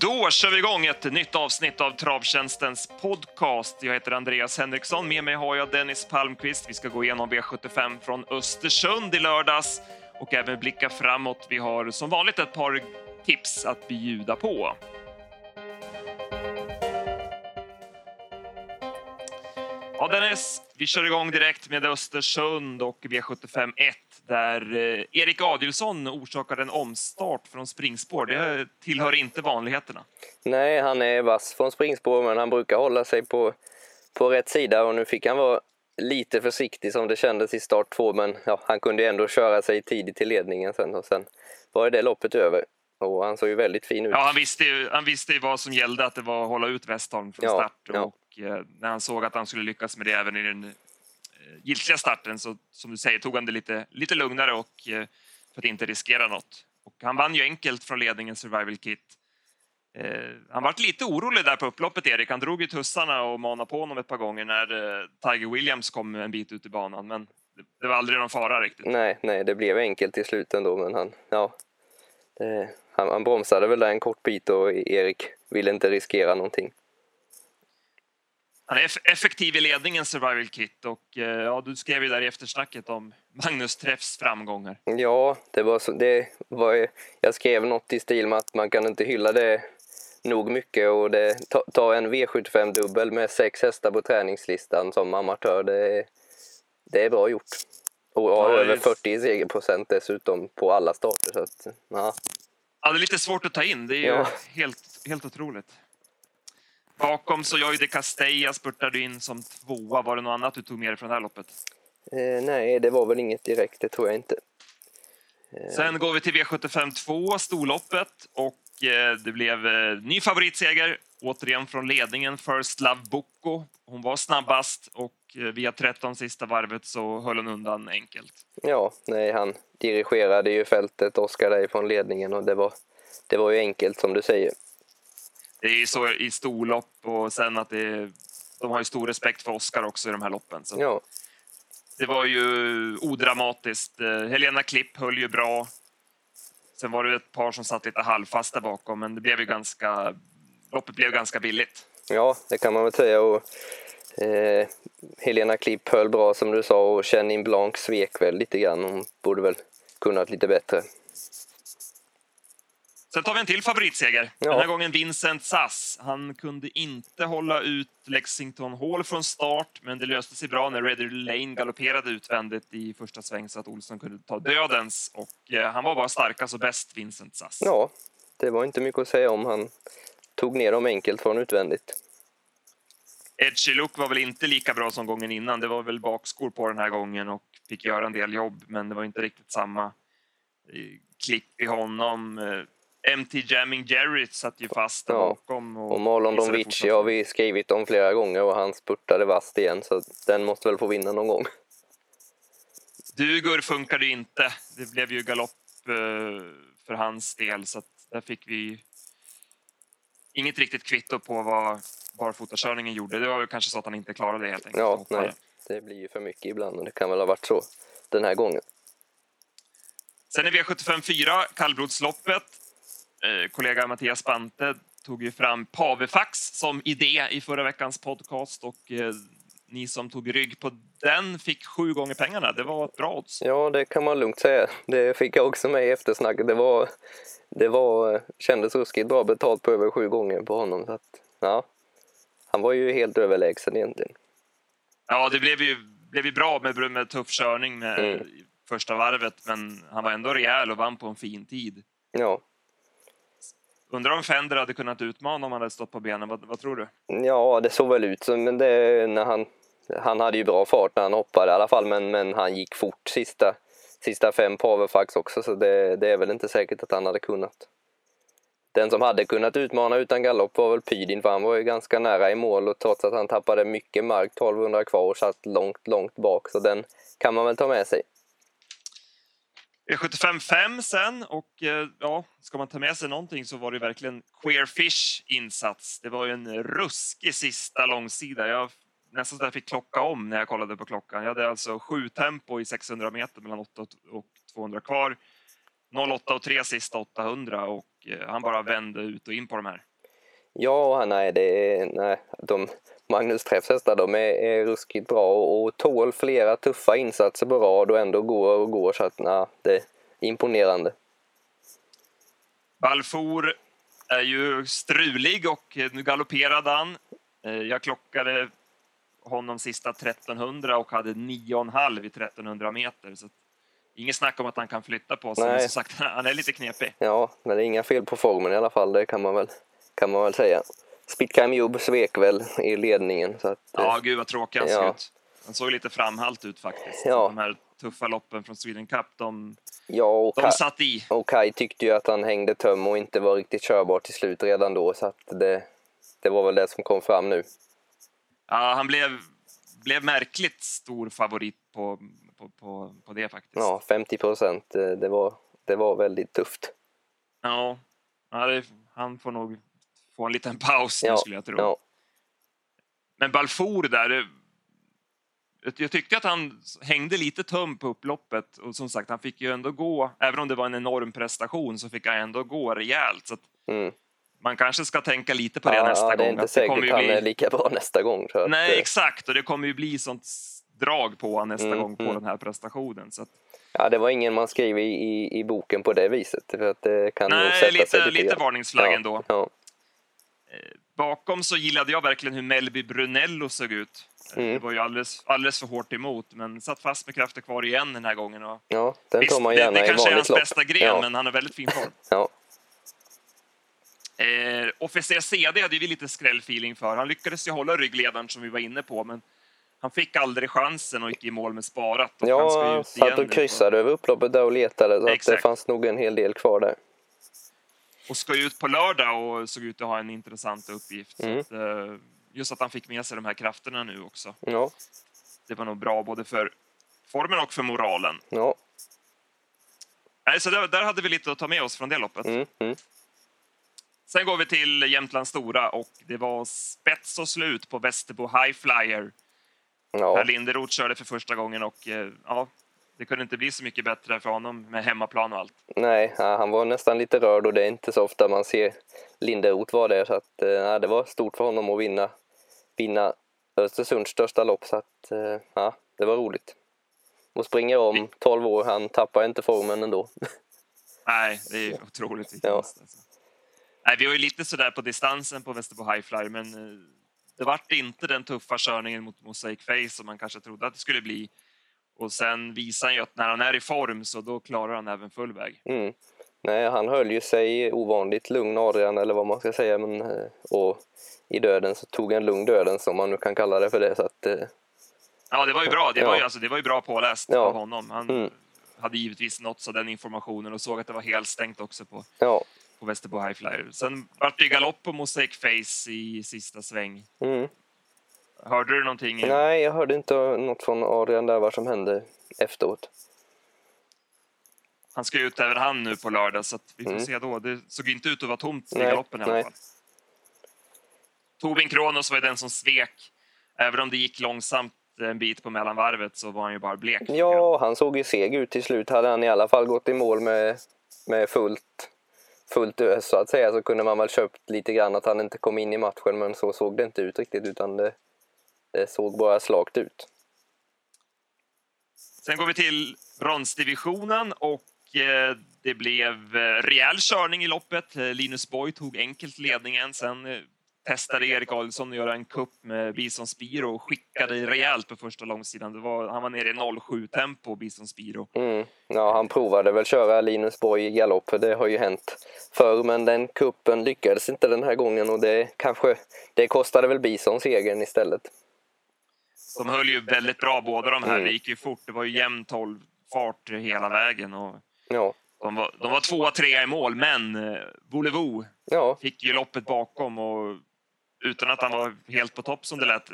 Då kör vi igång ett nytt avsnitt av Travtjänstens podcast. Jag heter Andreas Henriksson. Med mig har jag Dennis Palmqvist. Vi ska gå igenom V75 från Östersund i lördags och även blicka framåt. Vi har som vanligt ett par tips att bjuda på. Ja, Dennis, vi kör igång direkt med Östersund och V75 1 där eh, Erik Adielsson orsakade en omstart från springspår. Det tillhör inte vanligheterna. Nej, han är vass från springspår, men han brukar hålla sig på, på rätt sida och nu fick han vara lite försiktig som det kändes i start två, men ja, han kunde ändå köra sig tidigt till ledningen sen och sen var det loppet över. Och han såg ju väldigt fin ut. Ja, han visste ju, han visste ju vad som gällde, att det var att hålla ut Westholm från Ja, start. ja. Och eh, Eh, när han såg att han skulle lyckas med det även i den eh, giltiga starten så, som du säger, tog han det lite, lite lugnare och eh, för att inte riskera något. Och han vann ju enkelt från ledningen Survival Kit. Han var lite orolig där på upploppet, Erik. Han drog ju tussarna och manade på honom ett par gånger när Tiger Williams kom en bit ut i banan. Men det, det var aldrig någon fara riktigt. Nej, nej, det blev enkelt till slut ändå, men han, ja, det, han, han bromsade väl där en kort bit och e- Erik ville inte riskera någonting. Han är eff- effektiv i ledningen, Survival Kit. Och eh, ja, du skrev ju där i eftersnacket om Magnus Träffs framgångar. Ja, det var så, det var, jag skrev något i stil med att man kan inte hylla det nog mycket och det, ta, ta en V75-dubbel med sex hästar på träningslistan som amatör, det, är- det är bra gjort. Och har Ja, över 40 i segerprocent dessutom på alla starter. Så att, ja. Ja, det är lite svårt att ta in. Det är Ja. helt, helt otroligt. Bakom så Joy de Castella spurtade in som tvåa. Var det något annat du tog med dig från det här loppet? eh, nej, det var väl inget direkt, det tror jag inte. Sen går vi till V75 2, storloppet. Och eh, det blev eh, ny favoritseger. Återigen från ledningen, First Love Bocco. Hon var snabbast och eh, via 13 sista varvet så höll hon undan enkelt. Ja, nej, han dirigerade ju fältet, Oskar därifrån ledningen och det var, det var ju enkelt som du säger. Det är så i storlopp och sen att det, de har ju stor respekt för Oscar också i de här loppen. Så. Ja, Det var ju odramatiskt. Eh, Helena Klipp höll ju bra. Sen var det ett par som satt lite halvfast där bakom, men det blev ju ganska... Loppet blev ganska billigt. ja det kan man väl säga. Och, eh, Helena Klipp höll bra som du sa och Chenin Blanc svek väl lite grann. Hon borde väl kunnat lite bättre. Sen tar vi en till favoritseger. Ja. Den här gången Vincent Sass. Han kunde inte hålla ut Lexington Hall från start, men det löste sig bra när Redder Lane galopperade utvändigt i första sväng så att Olsson kunde ta dödens. Och eh, han var bara starkast och bäst, Vincent Sass. Ja, det var inte mycket att säga om. Han tog ner dem enkelt från utvändigt. Edgy Look var väl inte lika bra som gången innan. Det var väl bakskor på den här gången och fick göra en del jobb, men det var inte riktigt samma eh, klipp i honom. MT Jamming Jerry satt ju fast Ja, bakom. Och Marlon visade Don Vici fortsatt- har vi skrivit om flera gånger och han spurtade vast igen så den måste väl få vinna någon gång. Dugur funkade inte. Det blev ju galopp eh, för hans del, så att där fick vi inget riktigt kvitto på vad barfotakörningen gjorde. Det var väl kanske så att han inte klarade det helt enkelt. Ja, nej, det blir ju för mycket ibland och det kan väl ha varit så den här gången. Sen i V75 4, kallblodsloppet. Eh, kollega Mattias Bante tog ju fram Pavefax som idé i förra veckans podcast och eh, ni som tog rygg på den fick sju gånger pengarna. Det var ett bra odds. Ja, det kan man lugnt säga. Det fick jag också med i eftersnacket. Det var, det var, kändes ruskigt bra betalt på över sju gånger på honom. Så att, ja, han var ju helt överlägsen egentligen. Ja, det blev ju, blev ju bra med, med tuff körning med Mm. första varvet, men han var ändå rejäl och vann på en fin tid. Ja, Undrar om Fender hade kunnat utmana om han hade stått på benen. Vad, vad tror du? ja det såg väl ut som, men det, när han, han hade ju bra fart när han hoppade i alla fall, men, men han gick fort sista, sista fem på Averfax också, så det, det är väl inte säkert att han hade kunnat. Den som hade kunnat utmana utan galopp var väl Pydin, för han var ju ganska nära i mål och trots att han tappade mycket mark, 1200 kvar och satt långt, långt bak, så den kan man väl ta med sig. V75.5 sen och eh, ja, ska man ta med sig någonting så var det verkligen Queer Fish insats. Det var ju en ruskig sista långsida. Jag nästan så jag fick klocka om när jag kollade på klockan. Jag hade alltså sju tempo i 600 meter mellan 8 och 200 kvar. 08 och 3 sista 800 och eh, han bara vände ut och in på de här. Ja, nej, det är, nej, de, Magnus Träffs hästar de är, är ruskigt bra och, tål flera tuffa insatser på rad och ändå går och går så att nej, det är imponerande. Balfour är ju strulig och nu galopperade han. Eh, jag klockade honom sista 1300 och hade 9,5 i 1300 meter. Så inget snack om att han kan flytta på sig, men som sagt, han är lite knepig. Ja, men det är inga fel på formen i alla fall, det kan man väl, kan man väl säga. Spitkheim Jobb svek väl i ledningen. Så att, ja, gud vad tråkig han ja. såg ut. Han såg lite framhalt ut faktiskt. Ja. De här tuffa loppen från Sweden Cup, de, ja, och de satt i. Och Kai tyckte ju att han hängde töm och inte var riktigt körbar till slut redan då, så det, det var väl det som kom fram nu. Ja, han blev, blev märkligt stor favorit på, på, på, på det faktiskt. Ja, 50 procent. Eh, det var, det var väldigt tufft. Ja, ja det, han får nog få en liten paus ja, skulle jag tro. Ja. Men Balfour där, jag tyckte att han hängde lite tum på upploppet och som sagt, han fick ju ändå gå, även om det var en enorm prestation, så fick han ändå gå rejält. Så mm. Man kanske ska tänka lite på det ja, nästa gång. Det är inte att säkert att han bli... är lika bra nästa gång. Nej, exakt, och det kommer ju bli sånt drag på honom nästa mm, gång på mm. den här prestationen. Så att... Ja, det var ingen man skrev i, i, i boken på det viset. För att det kan Nej, sätta lite, sig lite, lite varningsflagg ja, ändå. Ja. Eh, bakom så gillade jag verkligen hur Melby Brunello såg ut. Mm. Det var ju alldeles, alldeles för hårt emot, men satt fast med krafter kvar igen den här gången. Och ja, den tar man gärna det, det kanske är hans lopp. bästa gren, ja. men han har väldigt fin form. Ja. Eh, Officer CD hade vi lite skrällfeeling för. Han lyckades ju hålla ryggledaren som vi var inne på, men han fick aldrig chansen och gick i mål med sparat. Och ja, han satt och kryssade över upploppet där och letade, så det fanns nog en hel del kvar där. Och ska ut på lördag och såg ut att ha en intressant uppgift. Mm. Att, eh, just att han fick med sig de här krafterna nu också. Ja. Det var nog bra både för formen och för moralen. Ja. Nej, så där, där hade vi lite att ta med oss från det loppet. Mm. Mm. Sen går vi till Jämtland Stora och det var spets och slut på Västerbo High Flyer. Ja. Per Linderoth körde för första gången och eh, ja, det kunde inte bli så mycket bättre för honom med hemmaplan och allt. Nej, han var nästan lite rörd och det är inte så ofta man ser Linderoth vara där så att ja, eh, det var stort för honom att vinna, vinna Östersunds största lopp så att eh, ja, det var roligt. Och springer om 12 år, han tappar inte formen ändå. Nej, det är otroligt viktigt. Ja. Alltså. Nej, vi var ju lite sådär på distansen på Västerbo Highflyer, men eh, det vart inte den tuffa körningen mot Mosaic Face som man kanske trodde att det skulle bli. Och sen visar han ju att när han är i form så då klarar han även full väg. Mm. Nej, han höll ju sig ovanligt lugn Adrian, eller vad man ska säga. Men, eh, och i döden så tog en lugn döden, som man nu kan kalla det för det. Så att, eh, ja, det var ju bra. Det, var, ju, alltså, det var ju bra påläst ja. av honom. Han mm. hade givetvis nåtts av den informationen och såg att det var helt stängt också på, ja på Västerbo Highflyer. Sen vart det galopp på Mosaic Face i sista sväng. Mm. Hörde du någonting? Nej, jag hörde inte något från Adrian där vad som hände efteråt. Han ska ut även han nu på lördag så vi får mm. se då. Det såg inte ut att vara tomt i galoppen i alla fall. Tobin Kronos var den som svek. Även om det gick långsamt en bit på mellanvarvet så var han ju bara blek. Ja, han såg ju seg ut till slut. Hade han i alla fall gått i mål med, med fullt fullt ös så att säga så kunde man väl köpt lite grann att han inte kom in i matchen men så såg det inte ut riktigt utan det, det såg bara slakt ut. Sen går vi till bronsdivisionen och eh, det blev eh, rejäl körning i loppet. Eh, Linus Boy tog enkelt ledningen. Sen testade Erik Adelsson att göra en kupp med Bison Spiro och skickade rejält på första långsidan. Var, han var nere i 07-tempo, Bison Spiro. Mm. Ja, han provade väl köra Linus Borg i galopp, det har ju hänt förr, men den kuppen lyckades inte den här gången och det kanske, det kostade väl Bison segern istället. De höll ju väldigt bra båda de här, mm. det gick ju fort, det var ju jämn 12 fart hela vägen. Och... Ja. De var, de var tvåa, trea i mål, men eh, Volevo ja. fick ju loppet bakom och utan att han var helt på topp som det lät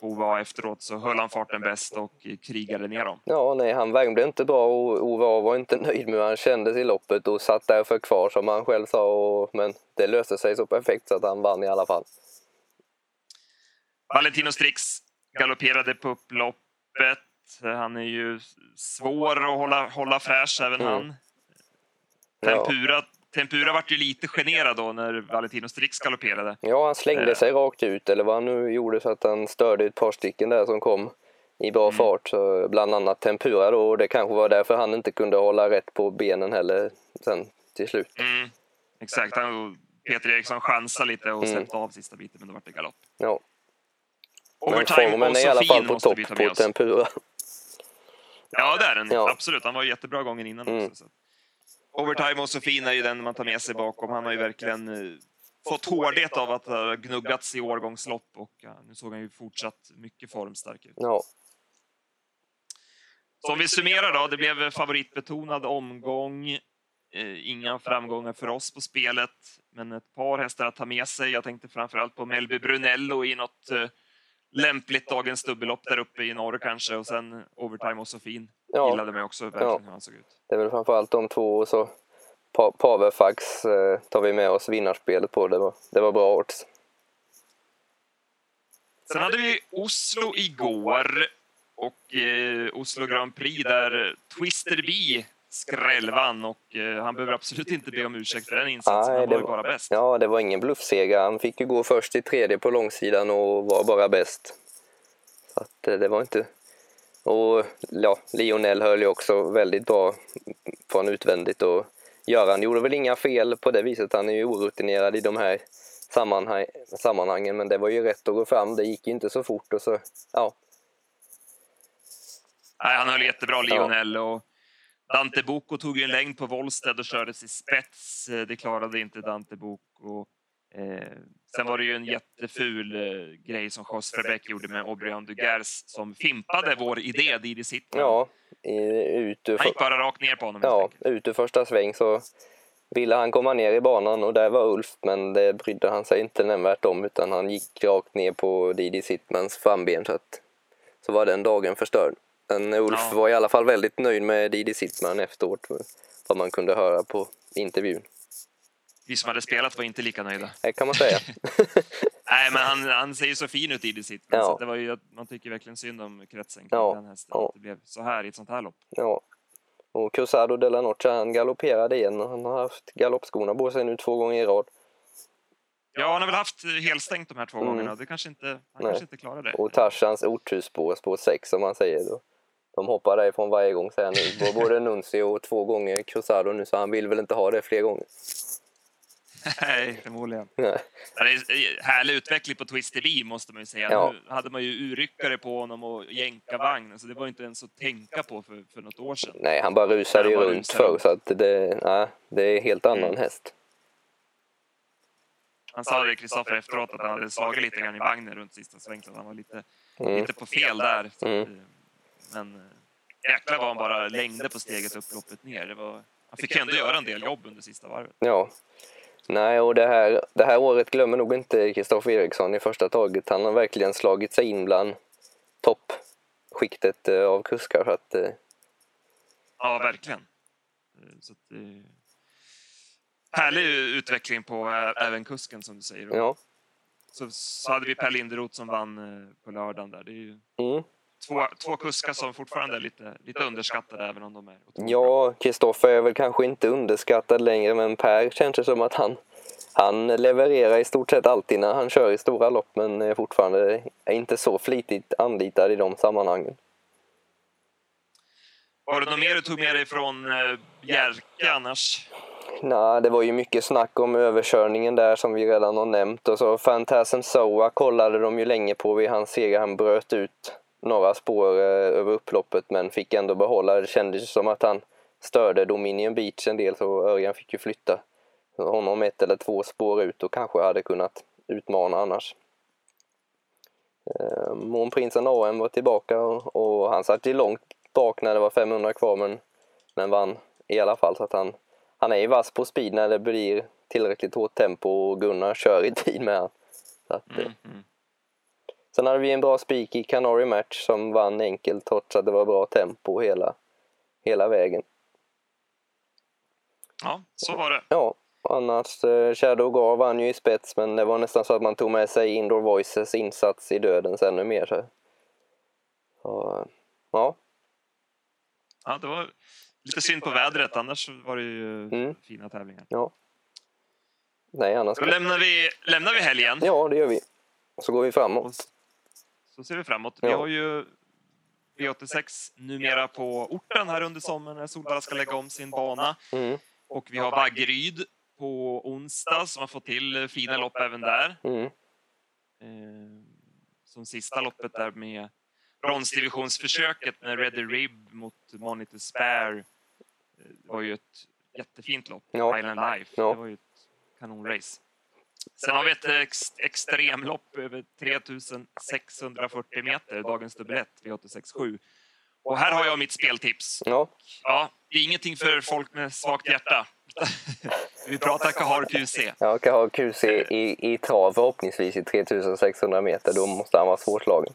på OVA efteråt så höll han farten bäst och krigade ner dem. Ja, nej, han värmde inte bra och OVA var inte nöjd med hur han kändes i loppet och satt därför kvar som han själv sa. Och, men det löste sig så perfekt så att han vann i alla fall. Valentino Strix galopperade på upploppet. Han är ju svår att hålla, hålla fräsch, även Mm. han. Ja. Tempura, Tempura vart ju lite generad då när Valentino Strix galopperade. Ja, han slängde Eh. sig rakt ut eller vad han nu gjorde så att han störde ett par stycken där som kom i bra Mm. fart. Så bland annat Tempura då och det kanske var därför han inte kunde hålla rätt på benen heller sen till slut. Mm. Exakt, han, Peter Eriksson chansade lite och Mm. släppte av sista biten, men då vart det galopp. Ja. Men Overtime formen och är i alla fall på topp på. Tempura. Ja, det är den. Ja. Absolut. Han var jättebra gången innan Mm. också. Så. Overtime och Sofin är ju den man tar med sig bakom. Han har ju verkligen eh, fått hårdhet av att ha gnuggats i årgångslopp och ja, nu såg han ju fortsatt mycket formstark ut. Ja. Så om vi summerar då, det blev favoritbetonad omgång. Eh, inga framgångar för oss på spelet, men ett par hästar att ta med sig. Jag tänkte framförallt på Melby Brunello i något eh, lämpligt dagens dubbellopp där uppe i norr kanske och sen Overtime och Sofin. Ja. Gillade mig också verkligen Ja. hur han såg ut. Det är väl framförallt de två och så pa Paverfax eh, tar vi med oss vinnarspelet på. Det var, det var bra odds. Sen hade vi Oslo igår och eh, Oslo Grand Prix där Twister Skrällvann och eh, han behöver absolut inte be om ursäkt för den insatsen. Nej, han det var ju var- bara bäst. Ja, det var ingen bluffseger. Han fick ju gå först i tredje på långsidan och var bara bäst. Så att eh, det var inte... Och ja, Lionel höll ju också väldigt bra från utvändigt och Göran gjorde väl inga fel på det viset. Han är ju orutinerad i de här sammanhang, sammanhangen men det var ju rätt att gå fram. Det gick ju inte så fort och så, ja. Nej, han höll jättebra, Lionel. Och Dante Bocco tog ju en längd på Wollsted och kördes i spets. Det klarade inte Dante Bocco. Eh, sen var det ju en jätteful eh, grej som Jos Verbeck gjorde med Aubryan Dugers som fimpade vår idé, Didi Sittman. Ja, ut ur, Han gick bara rakt ner på honom. ja, ut ur första sväng så ville han komma ner i banan och där var Ulf men det brydde han sig inte nämnvärt om utan han gick rakt ner på Didi Sittmans framben så att så var den dagen förstörd. Men Ulf Ja. var i alla fall väldigt nöjd med Didi Sittman efteråt vad man kunde höra på intervjun. Vi som hade spelat var inte lika nöjda. Det kan man säga. Nej, men han, han ser ju så fin ut, Didi Sittman. Ja. Så det var ju, man tycker verkligen synd om kretsen kring Ja, den hästen. ja. Att det blev så här i ett sånt här lopp. ja. Och Cruzado de la Noche han galopperade igen och han har haft galoppskorna på sig nu två gånger i rad. Ja, han har väl haft helstängt de här två Mm. gångerna. Det kanske inte, han Nej. kanske inte klarar det. Och Tarzans oturspår, spår 6 som man säger. Då. De hoppar därifrån varje gång säger han nu. Både Nuncio och två gånger Cruzado nu så han vill väl inte ha det fler gånger. Nej, förmodligen. Nej. Det är härlig utveckling på Twister B måste man ju säga. Ja. Nu hade man ju urryckare på honom och jänkarvagn, så det var inte ens att tänka på för, för något år sedan. Nej, han bara rusade ju runt rusade förr så att det, nej, det är helt annan Mm. häst. Han sa det Kristoffer efteråt att han hade slagit lite grann i vagnen runt sista svängen, så han var lite, Mm. lite på fel där. Så Mm. Men eh, jäklar vad han bara längde på steget upp loppet ner. Det var, han fick ändå göra en del jobb under sista varvet. Ja. Nej, och det här, det här året glömmer nog inte Kristoffer Eriksson i första taget. Han har verkligen slagit sig in bland toppskiktet eh, av kuskar. Så att, eh, Ja, verkligen. Så att, eh, härlig utveckling på även kusken som du säger. ja. Så, så hade vi Per Linderoth som vann eh, på lördagen där. Det är ju Mm. Två, två kuskar som fortfarande är lite, lite underskattade även om de är. Ja, Kristoffer är väl kanske inte underskattad längre men Per känns det som att han, han levererar i stort sett alltid när han kör i stora lopp men är fortfarande är inte så flitigt anlitad i de sammanhangen. Var det något mer du tog med dig från eh, Bjerke annars? Nej, det var ju mycket snack om överkörningen där som vi redan har nämnt och så Phantasm Soa kollade de ju länge på vid hans seger. Han bröt ut några spår eh, över upploppet men fick ändå behålla. Det kändes som att han störde Dominion Beach en del så Örjan fick ju flytta honom ett eller två spår ut och kanske hade kunnat utmana annars. Eh, Månprinsen AM var tillbaka och, och han satt ju långt bak när det var 500 kvar men, men vann i alla fall så att han han är ju vass på speed när det blir tillräckligt hårt tempo och Gunnar kör i tid med han. Så att, eh, Mm, mm. Sen hade vi en bra spik i Canary Match som vann enkelt trots att det var bra tempo hela, hela vägen. Ja, så var det. Ja, annars eh, Shadow Gar vann ju i spets men det var nästan så att man tog med sig Indoor Voices insats i dödens ännu mer. Så Så, ja. Ja, det var lite synd på vädret, annars var det ju Mm. fina tävlingar. ja. Nej, annars... Då lämnar vi, lämnar vi helgen Ja, det gör vi. Så går vi framåt. Så ser vi framåt. Vi har ju V86 numera på orten här under sommaren när Solvalla ska lägga om sin bana. Mm, Och vi har Vaggeryd på onsdag som har fått till fina lopp även där. mm, Eh, som sista loppet där med bronsdivisionsförsöket med Ready Rib mot Monitor Spare. Eh, Det var ju ett jättefint lopp. Ja. Island Life. Ja. Det var ju ett kanonrace. Sen har vi ett ex extremlopp över 3640 meter, dagens dubbelett V867. Och här har jag mitt speltips. ja. Ja, det är ingenting för folk med svagt hjärta. vi pratar Kahar QC. Jag kan ha QC i, i trav förhoppningsvis i 3600 meter. Då måste han vara svårslagen.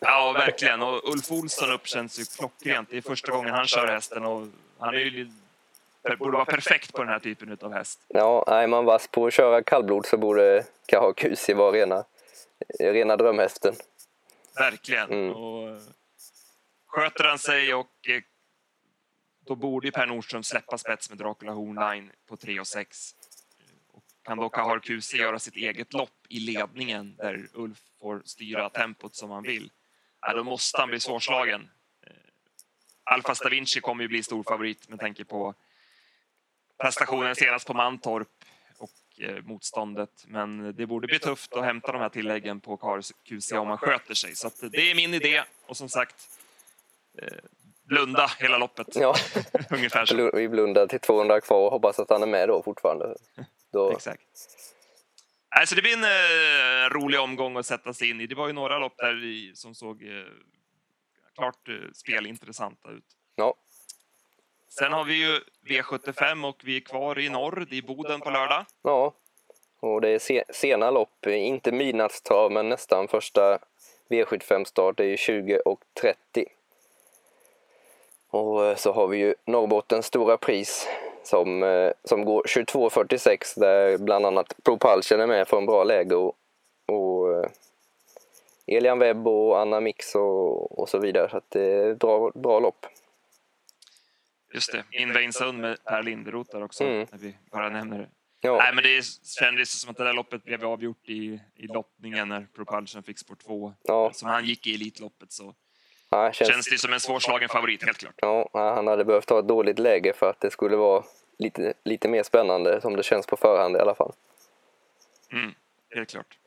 Ja, verkligen. Och Ulf Olsson upp känns ju klockrent. Det är första gången han kör hästen och han är ju, borde vara perfekt på den här typen av häst. Ja, är man vass på att köra kallblod så borde Kaha QC vara rena, rena drömhästen. Verkligen. Mm. Och, eh, sköter han sig och eh, då borde ju Per Nordström släppa spets med Dracula Hornline på 3 och 6. Och kan då Kahar QC göra sitt eget lopp i ledningen där Ulf får styra tempot som han vill, ja, då måste han bli svårslagen. Eh, Alfa Stavinci kommer ju bli stor favorit med tanke på prestationen senast på Mantorp och eh, motståndet. Men det borde bli tufft att hämta de här tilläggen på QC om man sköter sig. Så det är min idé. Och som sagt, eh, blunda hela loppet. Ja, Ungefär så. vi blundar till 200 kvar och hoppas att han är med då fortfarande. Då, Exakt. Alltså det blir en eh, rolig omgång att sätta sig in i. Det var ju några lopp där som såg eh, klart eh, spelintressanta ut. ja, Sen har vi ju V75 och vi är kvar i norr, i Boden på lördag. ja. Och det är se, sena lopp, inte midnattstrav men nästan första V75-start det är ju 20 och 30. Och eh, så har vi ju Norrbottens stora pris som, eh, som går 22.46 där bland annat Propulsion är med från bra läge och, och eh, Elian Webb och Anna Mix och, och så vidare. Så att det är ett bra, bra lopp. Just det, Invägsund med Per Linderoth där också, Mm. när vi bara nämner det. Ja, Nej, men det kändes som att det där loppet blev avgjort i, i lottningen när Propulsion fick spår 2. ja, Som han gick i Elitloppet så ja, känns, känns det som en svårslagen favorit, helt klart. ja, han hade behövt ha ett dåligt läge för att det skulle vara lite, lite mer spännande som det känns på förhand i alla fall. Mm, helt klart.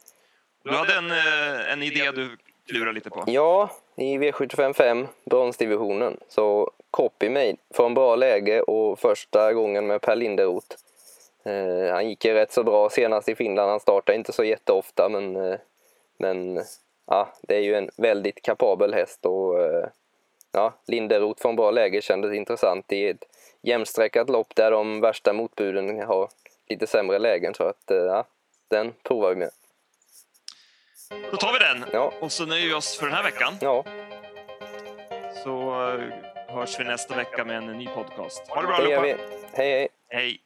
Du hade en, eh, en idé du klurade lite på. Ja, i V75 5, bronsdivisionen, så Copymade får från bra läge och första gången med Per Linderoth. Eh, han gick ju rätt så bra senast i Finland, han startar inte så jätteofta men, eh, men ja, det är ju en väldigt kapabel häst och eh, ja, Linderoth från bra läge kändes intressant i ett jämnsträckat lopp där de värsta motbuden har lite sämre lägen så att eh, ja, den provar vi med. Då tar vi den Ja, och så nöjer vi oss för den här veckan. ja, Så eh, hörs vi nästa vecka med en ny podcast. Ha det bra det allihopa. Hej hej! Hej!